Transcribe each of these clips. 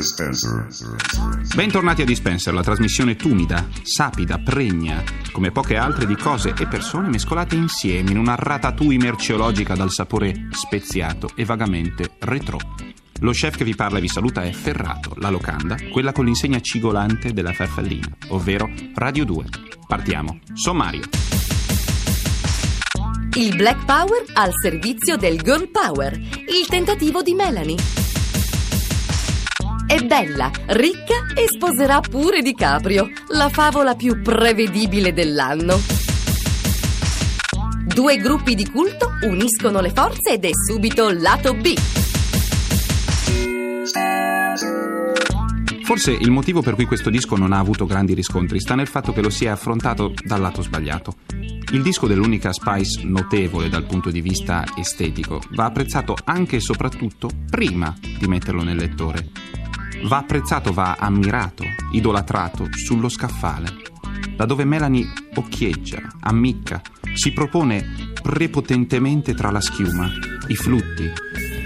Dispenser. Bentornati a Dispenser, la trasmissione tumida, sapida, pregna, come poche altre di cose e persone mescolate insieme in una ratatouille merceologica dal sapore speziato e vagamente retro. Lo chef che vi parla e vi saluta è Ferrato, la locanda, quella con l'insegna cigolante della farfallina, ovvero Radio 2. Partiamo. Sommario. Il Black Power al servizio del Girl Power. Il tentativo di Melanie. È bella, ricca e sposerà pure DiCaprio, la favola più prevedibile dell'anno. Due gruppi di culto uniscono le forze ed è subito lato B. Forse il motivo per cui questo disco non ha avuto grandi riscontri sta nel fatto che lo si è affrontato dal lato sbagliato. Il disco dell'unica Spice notevole dal punto di vista estetico va apprezzato anche e soprattutto prima di metterlo nel lettore. Va apprezzato, va ammirato, idolatrato sullo scaffale, laddove Melanie occhieggia, ammicca, si propone prepotentemente tra la schiuma, i flutti,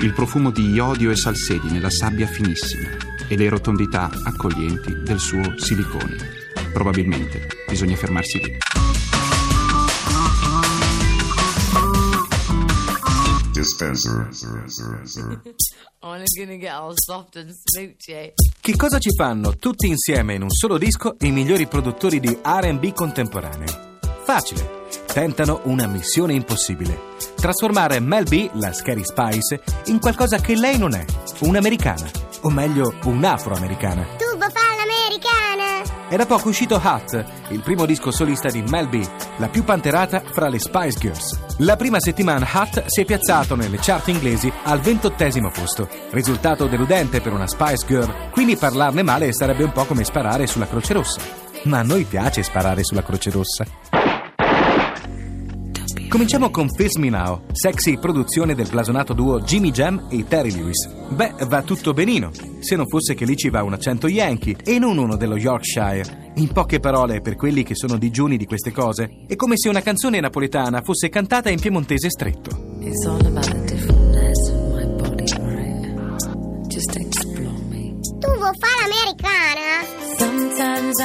il profumo di iodio e salsedi nella sabbia finissima e le rotondità accoglienti del suo silicone. Probabilmente bisogna fermarsi lì. Dispenser. Che cosa ci fanno tutti insieme in un solo disco i migliori produttori di RB contemporaneo? Facile. Tentano una missione impossibile. Trasformare Mel B, la Scary Spice, in qualcosa che lei non è. Un'americana. O meglio, un'afroamericana. È da poco uscito Hot, il primo disco solista di Mel B, la più panterata fra le Spice Girls. La prima settimana Hot si è piazzato nelle chart inglesi al ventottesimo posto. Risultato deludente per una Spice Girl, quindi parlarne male sarebbe un po' come sparare sulla Croce Rossa. Ma a noi piace sparare sulla Croce Rossa. Cominciamo con Fizz Me Now, sexy produzione del blasonato duo Jimmy Jam e Terry Lewis. Beh, va tutto benino, se non fosse che lì ci va un accento yankee e non uno dello Yorkshire. In poche parole, per quelli che sono digiuni di queste cose, è come se una canzone napoletana fosse cantata in piemontese stretto. It's all about the differentness of my body, right? Just explore me. Tu vuoi fare l'americana?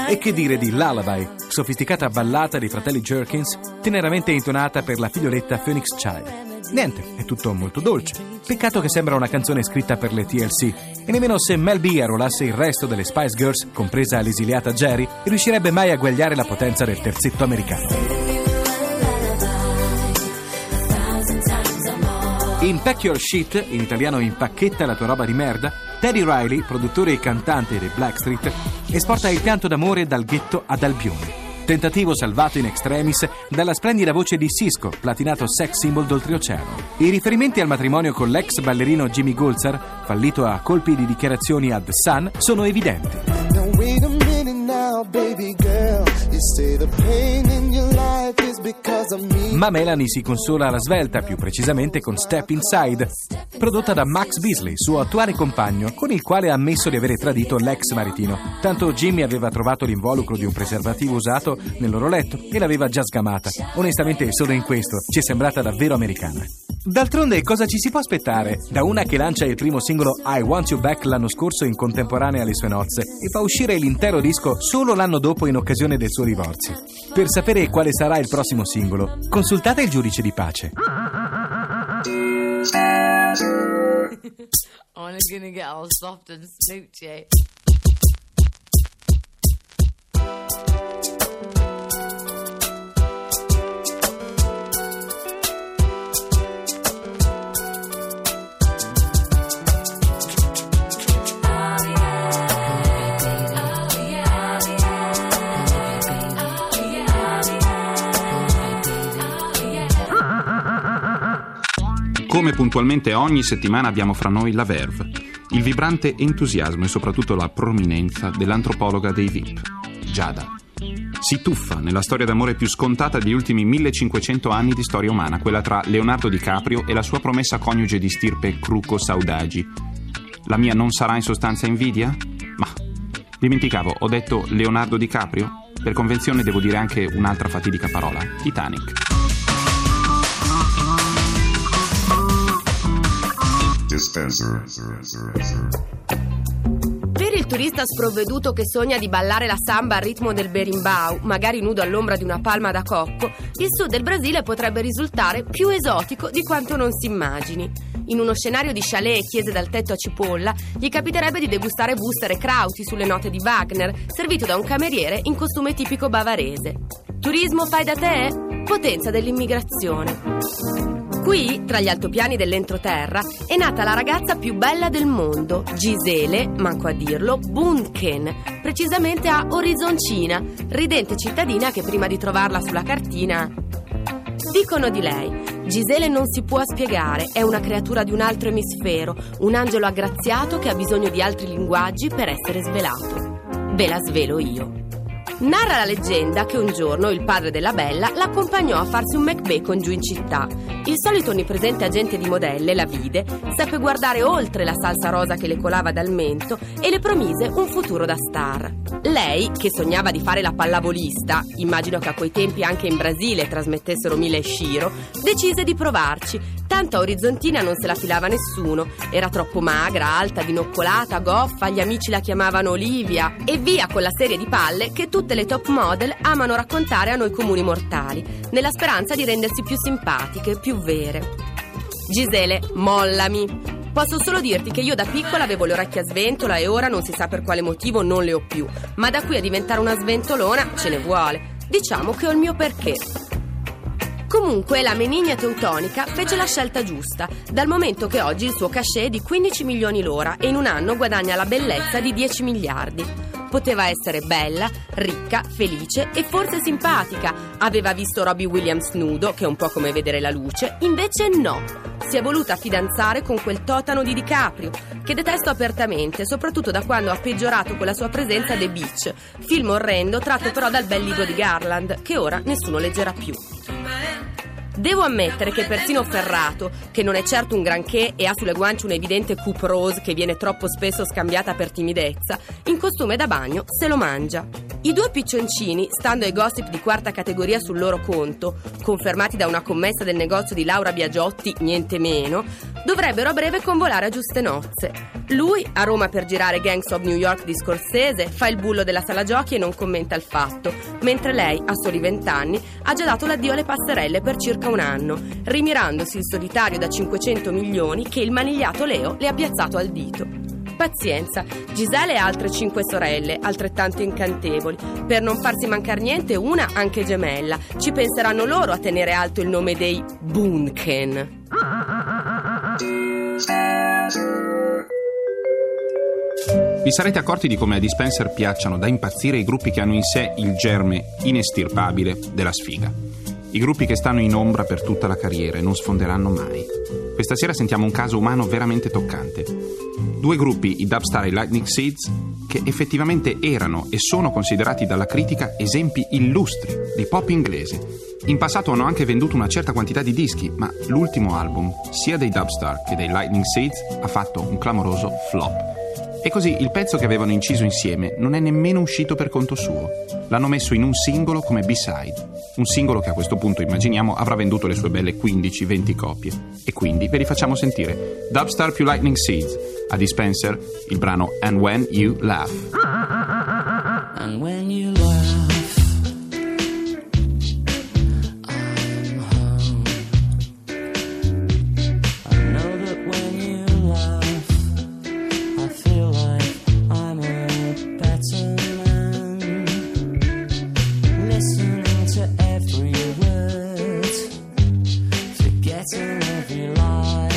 E che dire di Lullaby, sofisticata ballata dei fratelli Jerkins, teneramente intonata per la figlioletta Phoenix Child. Niente, è tutto molto dolce. Peccato che sembra una canzone scritta per le TLC. E nemmeno se Mel B arruolasse il resto delle Spice Girls, compresa l'esiliata Jerry, riuscirebbe mai a guagliare la potenza del terzetto americano. In Pack Your Shit, in italiano impacchetta la tua roba di merda, Teddy Riley, produttore e cantante dei Blackstreet, esporta il pianto d'amore dal ghetto ad Albione. Tentativo salvato in extremis dalla splendida voce di Cisco, platinato sex symbol d'oltreoceano. I riferimenti al matrimonio con l'ex ballerino Jimmy Golzar, fallito a colpi di dichiarazioni a The Sun, sono evidenti. Now Ma Melanie si consola alla svelta, più precisamente con Step Inside, prodotta da Max Beasley, suo attuale compagno, con il quale ha ammesso di avere tradito l'ex maritino. Tanto Jimmy aveva trovato l'involucro di un preservativo usato nel loro letto e l'aveva già sgamata. Onestamente, solo in questo ci è sembrata davvero americana. D'altronde, cosa ci si può aspettare da una che lancia il primo singolo I Want You Back l'anno scorso in contemporanea alle sue nozze e fa uscire l'intero disco solo l'anno dopo in occasione del suo divorzio? Per sapere quale sarà il prossimo singolo, consultate il giudice di pace. only gonna get all soft and smoochy. Come puntualmente ogni settimana abbiamo fra noi la verve, il vibrante entusiasmo e soprattutto la prominenza dell'antropologa dei VIP, Giada. si tuffa nella storia d'amore più scontata degli ultimi 1500 anni di storia umana, quella tra Leonardo DiCaprio e la sua promessa coniuge di stirpe Cruco Saudagi. La mia non sarà in sostanza invidia? Ma dimenticavo, ho detto Leonardo DiCaprio? Per convenzione devo dire anche un'altra fatidica parola, Titanic. Dispenser. Per il turista sprovveduto che sogna di ballare la samba al ritmo del berimbau, magari nudo all'ombra di una palma da cocco, il sud del Brasile potrebbe risultare più esotico di quanto non si immagini. In uno scenario di chalet e chiese dal tetto a cipolla, gli capiterebbe di degustare Buster e Krauti sulle note di Wagner, servito da un cameriere in costume tipico bavarese. Turismo fai da te? Potenza dell'immigrazione. Qui, tra gli altopiani dell'entroterra, è nata la ragazza più bella del mondo, Gisele, manco a dirlo, Bunken, precisamente a Orizzoncina, ridente cittadina che prima di trovarla sulla cartina... Dicono di lei, Gisele non si può spiegare, è una creatura di un altro emisfero, un angelo aggraziato che ha bisogno di altri linguaggi per essere svelato. Ve la svelo io. Narra la leggenda che un giorno il padre della bella l'accompagnò a farsi un McBacon giù in città. Il solito onnipresente agente di modelle la vide, seppe guardare oltre la salsa rosa che le colava dal mento e le promise un futuro da star. Lei, che sognava di fare la pallavolista, immagino che a quei tempi anche in Brasile trasmettessero Mila e Shiro, decise di provarci. Tanto a Orizzontina non se la filava nessuno. Era troppo magra, alta, dinoccolata, goffa, gli amici la chiamavano Olivia. E via con la serie di palle che tutte le top model amano raccontare a noi comuni mortali, nella speranza di rendersi più simpatiche, più vere. Gisele, mollami. Posso solo dirti che io da piccola avevo le orecchie a sventola e ora non si sa per quale motivo non le ho più. Ma da qui a diventare una sventolona ce ne vuole. Diciamo che ho il mio perché. Comunque la Menigna Teutonica fece la scelta giusta, dal momento che oggi il suo cachet è di 15 milioni l'ora e in un anno guadagna la bellezza di 10 miliardi. Poteva essere bella, ricca, felice e forse simpatica. Aveva visto Robbie Williams nudo, che è un po' come vedere la luce, invece no. Si è voluta fidanzare con quel totano di DiCaprio, che detesto apertamente, soprattutto da quando ha peggiorato con la sua presenza The Beach, film orrendo tratto però dal bel libro di Garland, che ora nessuno leggerà più. Devo ammettere che persino Ferrato, che non è certo un granché e ha sulle guance un'evidente coupe rose che viene troppo spesso scambiata per timidezza, in costume da bagno se lo mangia. I due piccioncini, stando ai gossip di quarta categoria sul loro conto, confermati da una commessa del negozio di Laura Biagiotti, niente meno, dovrebbero a breve convolare a giuste nozze. Lui, a Roma per girare Gangs of New York di Scorsese, fa il bullo della sala giochi e non commenta il fatto, mentre lei, a soli vent'anni, ha già dato l'addio alle passerelle per circa un anno, rimirandosi il solitario da 500 milioni che il manigliato Leo le ha piazzato al dito. Pazienza, Gisele ha altre cinque sorelle, altrettanto incantevoli. Per non farsi mancare niente, una anche gemella. Ci penseranno loro a tenere alto il nome dei Bunken. Vi sarete accorti di come a Dispenser piacciono da impazzire i gruppi che hanno in sé il germe inestirpabile della sfiga. I gruppi che stanno in ombra per tutta la carriera e non sfonderanno mai. Questa sera sentiamo un caso umano veramente toccante. Due gruppi, i Dubstar e i Lightning Seeds, che effettivamente erano e sono considerati dalla critica esempi illustri di pop inglese. In passato hanno anche venduto una certa quantità di dischi, ma l'ultimo album, sia dei Dubstar che dei Lightning Seeds, ha fatto un clamoroso flop. E così il pezzo che avevano inciso insieme non è nemmeno uscito per conto suo. L'hanno messo in un singolo come B-side. Un singolo che a questo punto immaginiamo avrà venduto le sue belle 15-20 copie. E quindi ve li facciamo sentire. Dubstar più Lightning Seeds. A Dispenser il brano And When You Laugh. And when you laugh, 起来。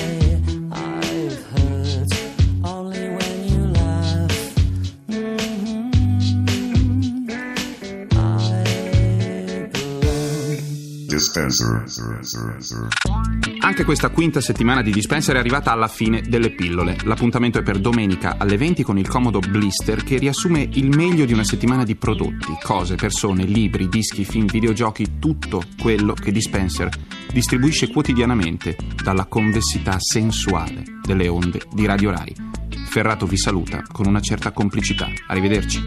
Dispenser. Anche questa quinta settimana di Dispenser è arrivata alla fine delle pillole. L'appuntamento è per domenica alle 20 con il comodo Blister che riassume il meglio di una settimana di prodotti, cose, persone, libri, dischi, film, videogiochi, tutto quello che Dispenser distribuisce quotidianamente dalla convessità sensuale delle onde di Radio Rai. Ferrato vi saluta con una certa complicità. Arrivederci.